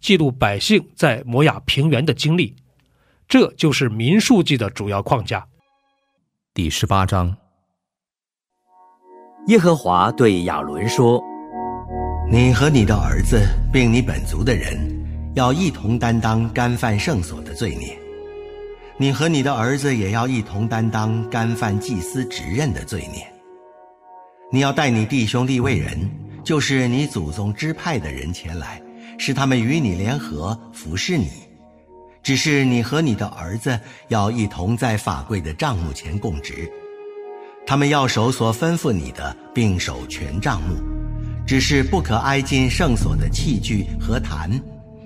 记录百姓在摩亚平原的经历。这就是民数记的主要框架。第十八章。耶和华对亚伦说：“你和你的儿子，并你本族的人，要一同担当干犯圣所的罪孽；你和你的儿子也要一同担当干犯祭司职任的罪孽。你要带你弟兄立位人，就是你祖宗支派的人前来，是他们与你联合服侍你。只是你和你的儿子要一同在法柜的帐幕前供职。”他们要守所吩咐你的，并守全帐目，只是不可挨近圣所的器具和坛，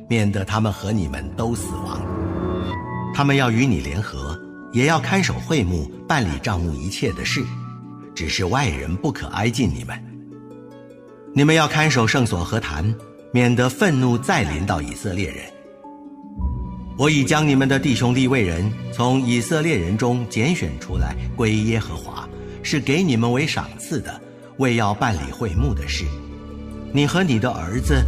免得他们和你们都死亡。他们要与你联合，也要看守会幕，办理帐目一切的事，只是外人不可挨近你们。你们要看守圣所和坛，免得愤怒再临到以色列人。我已将你们的弟兄利未人从以色列人中拣选出来，归耶和华。是给你们为赏赐的，为要办理会幕的事。你和你的儿子，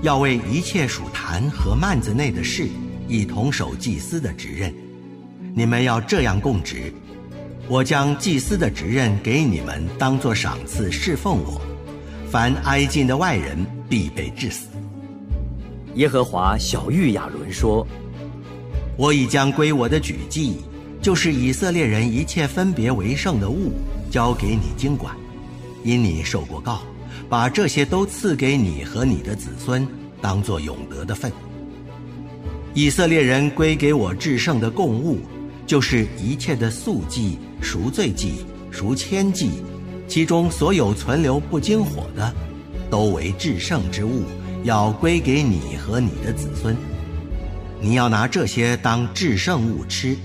要为一切属坛和幔子内的事，一同守祭司的职任。你们要这样供职。我将祭司的职任给你们，当作赏赐侍奉我。凡挨近的外人，必被致死。耶和华小玉亚伦说：“我已将归我的举祭，就是以色列人一切分别为圣的物。”交给你经管，因你受过告，把这些都赐给你和你的子孙，当作永得的份。以色列人归给我至圣的供物，就是一切的素祭、赎罪祭、赎愆祭，其中所有存留不经火的，都为至圣之物，要归给你和你的子孙。你要拿这些当至圣物吃，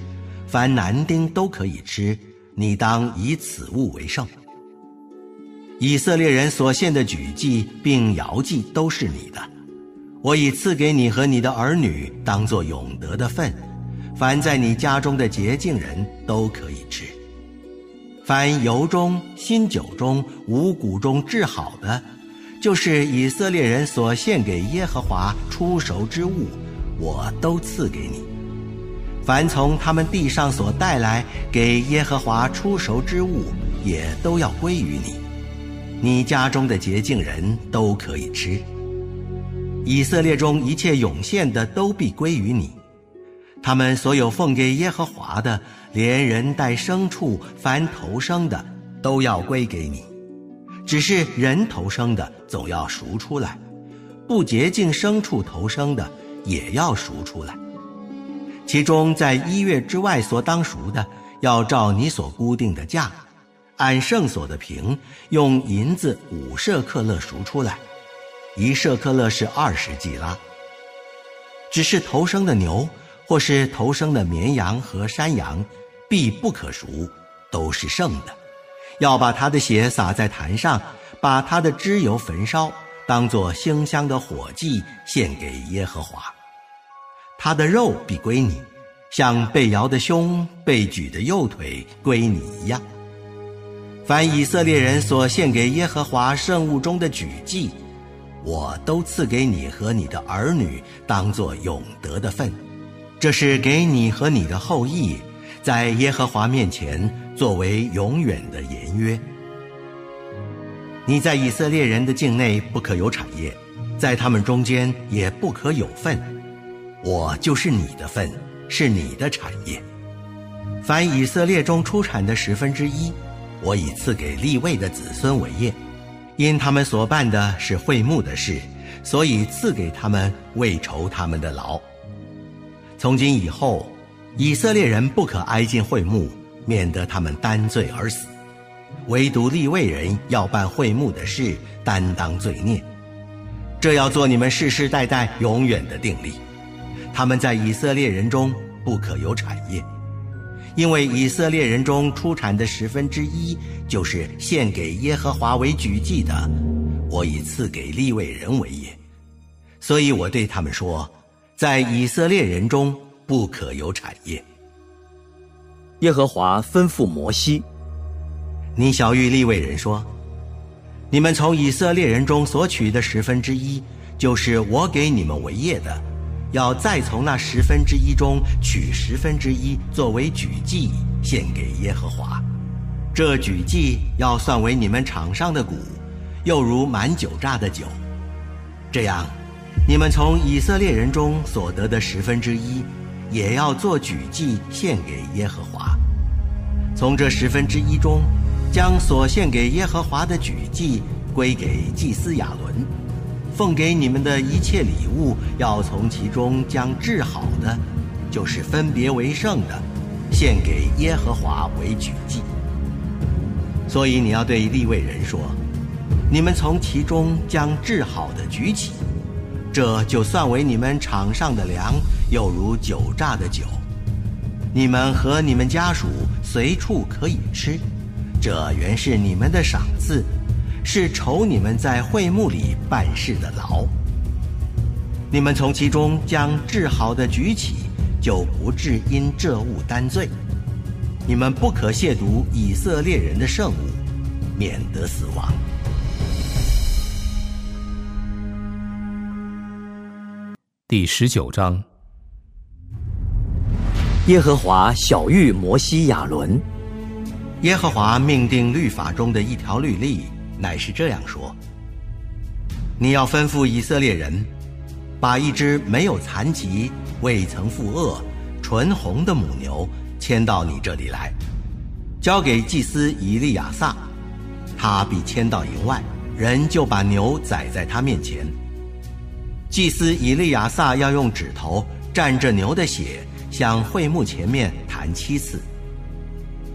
凡男丁都可以吃。你当以此物为圣。以色列人所献的举祭并摇祭都是你的，我已赐给你和你的儿女当做永得的份。凡在你家中的洁净人都可以吃。凡油中、新酒中、五谷中制好的，就是以色列人所献给耶和华出熟之物，我都赐给你。凡从他们地上所带来给耶和华出熟之物，也都要归于你。你家中的洁净人都可以吃。以色列中一切涌现的都必归于你。他们所有奉给耶和华的，连人带牲畜，凡头生的，都要归给你。只是人头生的总要赎出来，不洁净牲畜头生的也要赎出来。其中在一月之外所当赎的，要照你所固定的价，按圣所的平，用银子五舍克勒赎出来，一舍克勒是二十季拉。只是头生的牛，或是头生的绵羊和山羊，必不可赎，都是圣的。要把他的血洒在坛上，把他的脂油焚烧，当作馨香的火祭献给耶和华。他的肉必归你，像被摇的胸、被举的右腿归你一样。凡以色列人所献给耶和华圣物中的举祭，我都赐给你和你的儿女，当作永得的份。这是给你和你的后裔，在耶和华面前作为永远的言约。你在以色列人的境内不可有产业，在他们中间也不可有份。我就是你的份，是你的产业。凡以色列中出产的十分之一，我已赐给立位的子孙为业，因他们所办的是会幕的事，所以赐给他们为酬他们的劳。从今以后，以色列人不可挨近会幕，免得他们担罪而死。唯独立位人要办会幕的事，担当罪孽。这要做你们世世代代永远的定例。他们在以色列人中不可有产业。因为以色列人中出产的十分之一，就是献给耶和华为举祭的，我已赐给利未人为业。所以我对他们说，在以色列人中不可有产业。耶和华吩咐摩西：“你小谕利未人说，你们从以色列人中所取的十分之一，就是我给你们为业的。”要再从那十分之一中取十分之一作为举祭献给耶和华，这举祭要算为你们场上的谷，又如满酒榨的酒。这样，你们从以色列人中所得的十分之一，也要做举祭献给耶和华。从这十分之一中，将所献给耶和华的举祭归给祭司亚伦。奉给你们的一切礼物，要从其中将治好的，就是分别为圣的，献给耶和华为举祭。所以你要对立位人说：你们从其中将治好的举起，这就算为你们场上的粮，又如酒榨的酒。你们和你们家属随处可以吃，这原是你们的赏赐。是酬你们在会幕里办事的劳。你们从其中将治好的举起，就不致因这物担罪。你们不可亵渎以色列人的圣物，免得死亡。第十九章。耶和华小谕摩西亚伦。耶和华命定律法中的一条律例。乃是这样说：你要吩咐以色列人，把一只没有残疾、未曾负恶、纯红的母牛牵到你这里来，交给祭司以利亚撒。他必牵到营外，人就把牛宰在他面前。祭司以利亚撒要用指头蘸着牛的血，向会幕前面弹七次。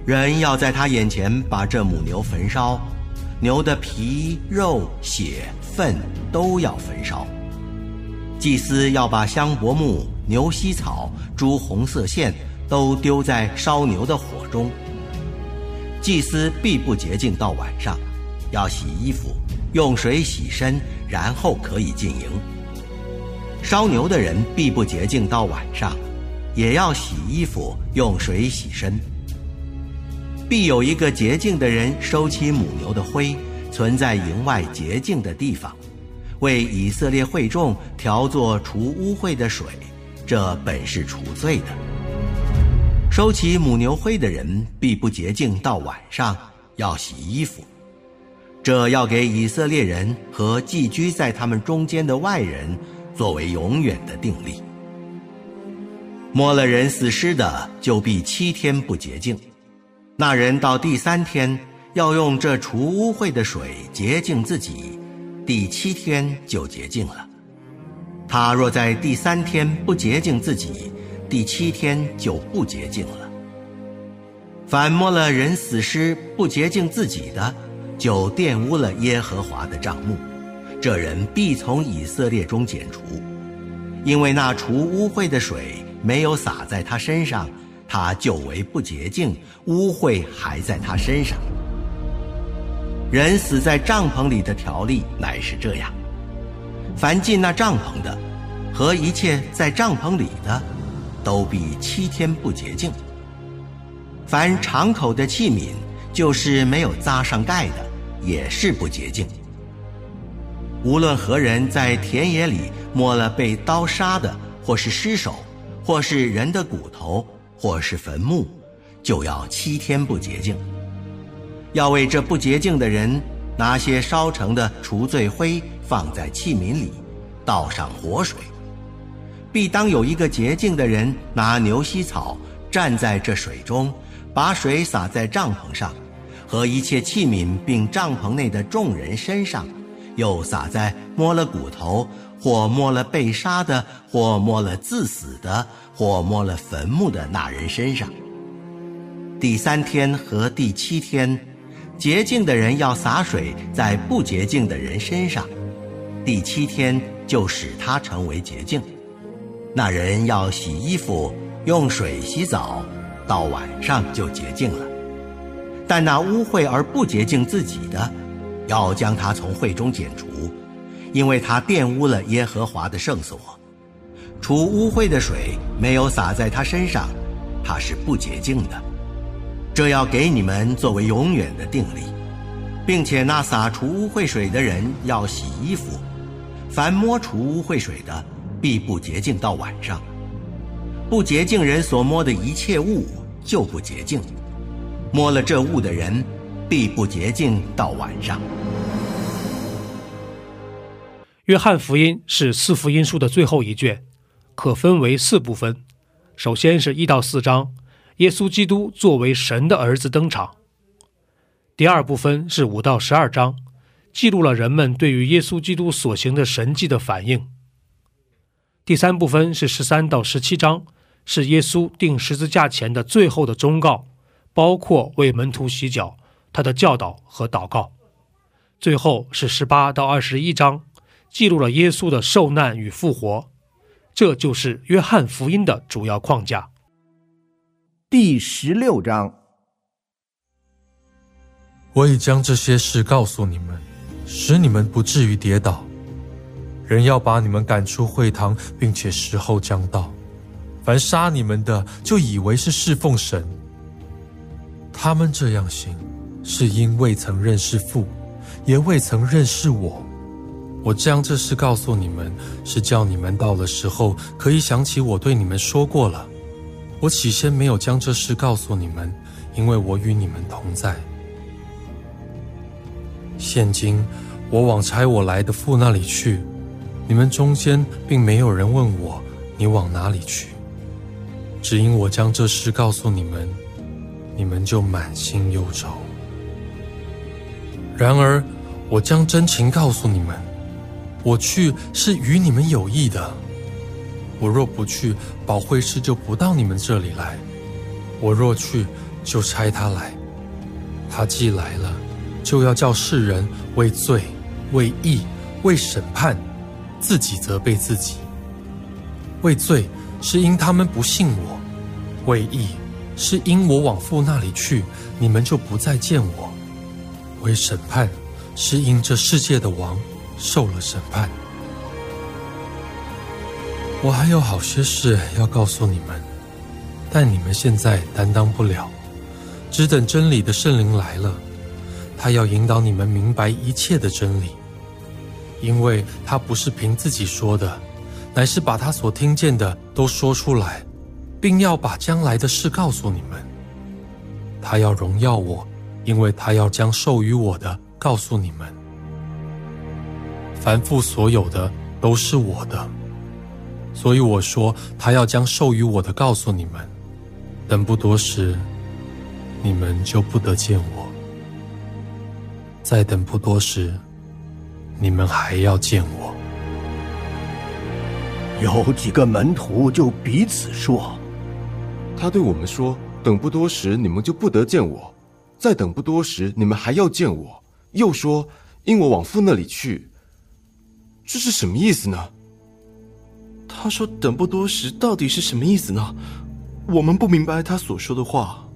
人要在他眼前把这母牛焚烧。牛的皮、肉、血、粪都要焚烧。祭司要把香柏木、牛膝草、朱红色线都丢在烧牛的火中。祭司必不洁净到晚上，要洗衣服，用水洗身，然后可以进营。烧牛的人必不洁净到晚上，也要洗衣服，用水洗身。必有一个洁净的人收起母牛的灰，存在营外洁净的地方，为以色列会众调作除污秽的水，这本是除罪的。收起母牛灰的人必不洁净到晚上，要洗衣服。这要给以色列人和寄居在他们中间的外人作为永远的定例。摸了人死尸的，就必七天不洁净。那人到第三天要用这除污秽的水洁净自己，第七天就洁净了。他若在第三天不洁净自己，第七天就不洁净了。反摸了人死尸不洁净自己的，就玷污了耶和华的帐幕，这人必从以色列中剪除，因为那除污秽的水没有洒在他身上。他就为不洁净，污秽还在他身上。人死在帐篷里的条例乃是这样：凡进那帐篷的，和一切在帐篷里的，都必七天不洁净。凡敞口的器皿，就是没有扎上盖的，也是不洁净。无论何人在田野里摸了被刀杀的，或是尸首，或是人的骨头。或是坟墓，就要七天不洁净。要为这不洁净的人拿些烧成的除罪灰放在器皿里，倒上活水，必当有一个洁净的人拿牛膝草站在这水中，把水洒在帐篷上，和一切器皿，并帐篷内的众人身上，又洒在摸了骨头，或摸了被杀的，或摸了自死的，或摸了坟墓的那人身上。第三天和第七天，洁净的人要洒水在不洁净的人身上，第七天就使他成为洁净。那人要洗衣服，用水洗澡，到晚上就洁净了。但那污秽而不洁净自己的，要将他从会中剪除，因为他玷污了耶和华的圣所。除污秽的水没有洒在他身上，他是不洁净的。这要给你们作为永远的定例，并且那洒除污秽水的人要洗衣服，凡摸除污秽水的。必不洁净到晚上，不洁净人所摸的一切物就不洁净，摸了这物的人必不洁净到晚上。约翰福音是四福音书的最后一卷，可分为四部分。首先是一到四章，耶稣基督作为神的儿子登场。第二部分是五到十二章，记录了人们对于耶稣基督所行的神迹的反应。第三部分是十三到十七章，是耶稣定十字架前的最后的忠告，包括为门徒洗脚、他的教导和祷告。最后是十八到二十一章，记录了耶稣的受难与复活。这就是约翰福音的主要框架。第十六章，我已将这些事告诉你们，使你们不至于跌倒。人要把你们赶出会堂，并且时候将到，凡杀你们的，就以为是侍奉神。他们这样行，是因未曾认识父，也未曾认识我。我将这事告诉你们，是叫你们到了时候，可以想起我对你们说过了。我起先没有将这事告诉你们，因为我与你们同在。现今我往差我来的父那里去。你们中间并没有人问我你往哪里去，只因我将这事告诉你们，你们就满心忧愁。然而我将真情告诉你们，我去是与你们有益的。我若不去，保惠师就不到你们这里来；我若去，就差他来。他既来了，就要叫世人为罪、为义、为审判。自己责备自己，为罪是因他们不信我；为义是因我往父那里去，你们就不再见我；为审判是因这世界的王受了审判。我还有好些事要告诉你们，但你们现在担当不了，只等真理的圣灵来了，他要引导你们明白一切的真理。因为他不是凭自己说的，乃是把他所听见的都说出来，并要把将来的事告诉你们。他要荣耀我，因为他要将授予我的告诉你们。凡父所有的都是我的，所以我说他要将授予我的告诉你们。等不多时，你们就不得见我；再等不多时。你们还要见我？有几个门徒就彼此说：“他对我们说，等不多时，你们就不得见我；再等不多时，你们还要见我。”又说：“因我往父那里去。”这是什么意思呢？他说“等不多时”到底是什么意思呢？我们不明白他所说的话。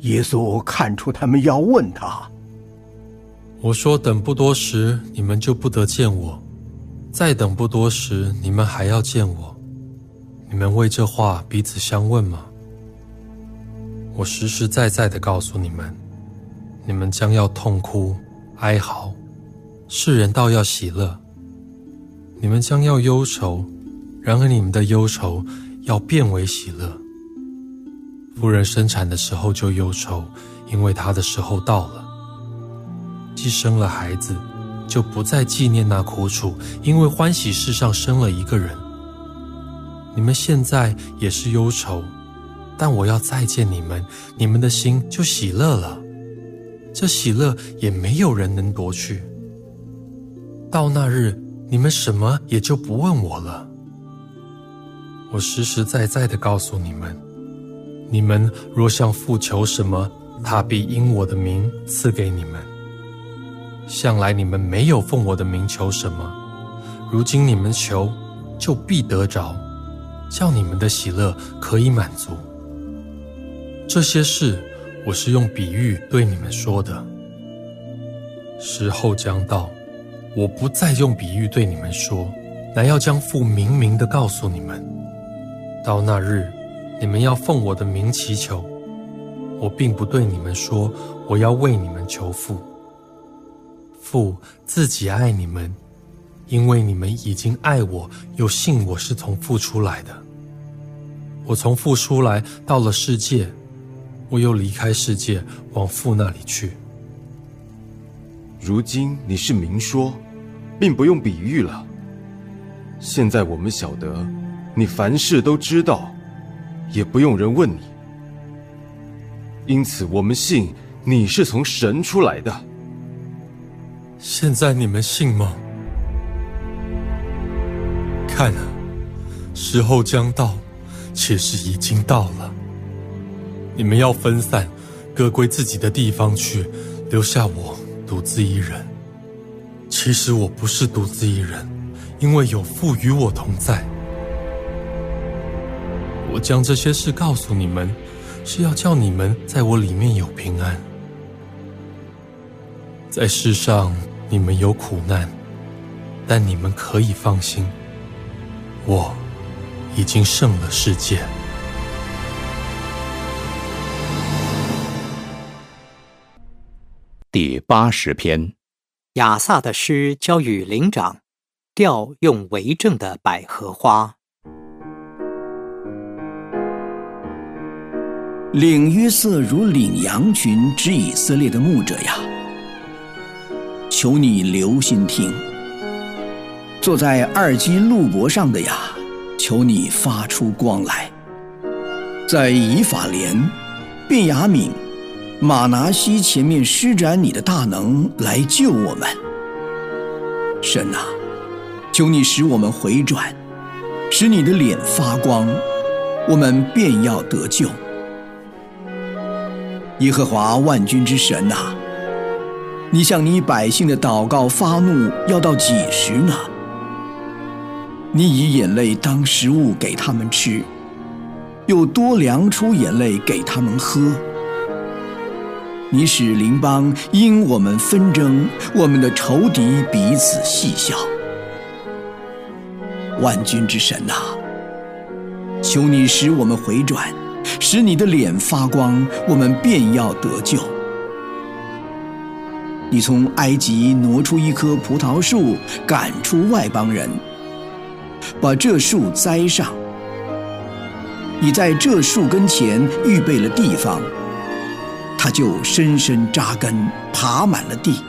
耶稣看出他们要问他。我说：“等不多时，你们就不得见我；再等不多时，你们还要见我。你们为这话彼此相问吗？我实实在在的告诉你们，你们将要痛哭、哀嚎；世人倒要喜乐。你们将要忧愁，然而你们的忧愁要变为喜乐。夫人生产的时候就忧愁，因为她的时候到了。”既生了孩子，就不再纪念那苦楚，因为欢喜世上生了一个人。你们现在也是忧愁，但我要再见你们，你们的心就喜乐了。这喜乐也没有人能夺去。到那日，你们什么也就不问我了。我实实在在的告诉你们：你们若向父求什么，他必因我的名赐给你们。向来你们没有奉我的名求什么，如今你们求，就必得着，叫你们的喜乐可以满足。这些事，我是用比喻对你们说的。时候将到，我不再用比喻对你们说，乃要将父明明的告诉你们。到那日，你们要奉我的名祈求，我并不对你们说，我要为你们求父。父自己爱你们，因为你们已经爱我，又信我是从父出来的。我从父出来，到了世界，我又离开世界，往父那里去。如今你是明说，并不用比喻了。现在我们晓得，你凡事都知道，也不用人问你。因此，我们信你是从神出来的。现在你们信吗？看啊，时候将到，且是已经到了。你们要分散，各归自己的地方去，留下我独自一人。其实我不是独自一人，因为有父与我同在。我将这些事告诉你们，是要叫你们在我里面有平安。在世上，你们有苦难，但你们可以放心，我已经胜了世界。第八十篇，雅萨的诗交与灵长，调用为证的百合花。领约瑟如领羊群之以色列的牧者呀，求你留心听；坐在二基路伯上的呀，求你发出光来。在以法莲、便雅悯、马拿西前面施展你的大能来救我们。神啊，求你使我们回转，使你的脸发光，我们便要得救。耶和华万军之神呐，你向你百姓的祷告发怒要到几时呢？你以眼泪当食物给他们吃，又多量出眼泪给他们喝。你使邻邦因我们纷争，我们的仇敌彼此戏笑。万军之神呐，求你使我们回转。使你的脸发光，我们便要得救。你从埃及挪出一棵葡萄树，赶出外邦人，把这树栽上。你在这树跟前预备了地方，它就深深扎根，爬满了地。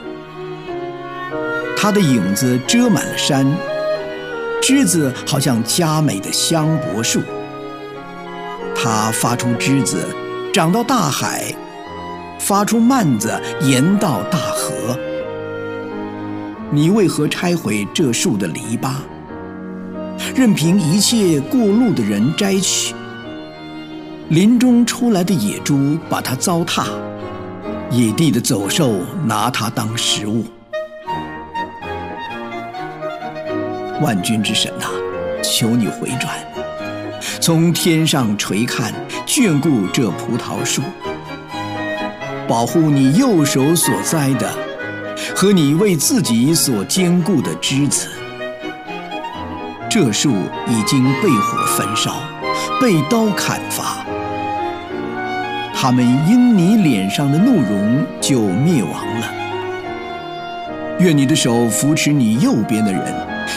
它的影子遮满了山，枝子好像佳美的香柏树。它发出枝子，长到大海；发出蔓子，延到大河。你为何拆毁这树的篱笆？任凭一切过路的人摘取。林中出来的野猪把它糟蹋，野地的走兽拿它当食物。万军之神呐，求你回转。从天上垂看，眷顾这葡萄树，保护你右手所栽的和你为自己所坚固的枝子。这树已经被火焚烧，被刀砍伐，他们因你脸上的怒容就灭亡了。愿你的手扶持你右边的人，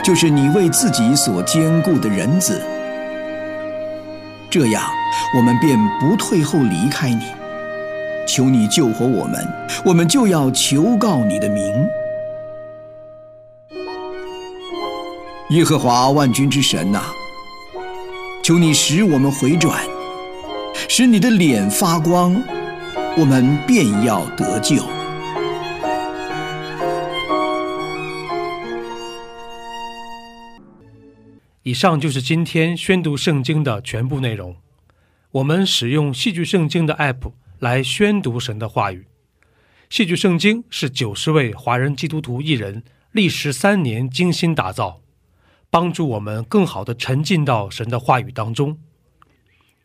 就是你为自己所坚固的人子。这样，我们便不退后离开你。求你救活我们，我们就要求告你的名。耶和华万军之神呐，求你使我们回转，使你的脸发光，我们便要得救。以上就是今天宣读圣经的全部内容。我们使用戏剧圣经的 App 来宣读神的话语。戏剧圣经是九十位华人基督徒艺人历时三年精心打造，帮助我们更好地沉浸到神的话语当中。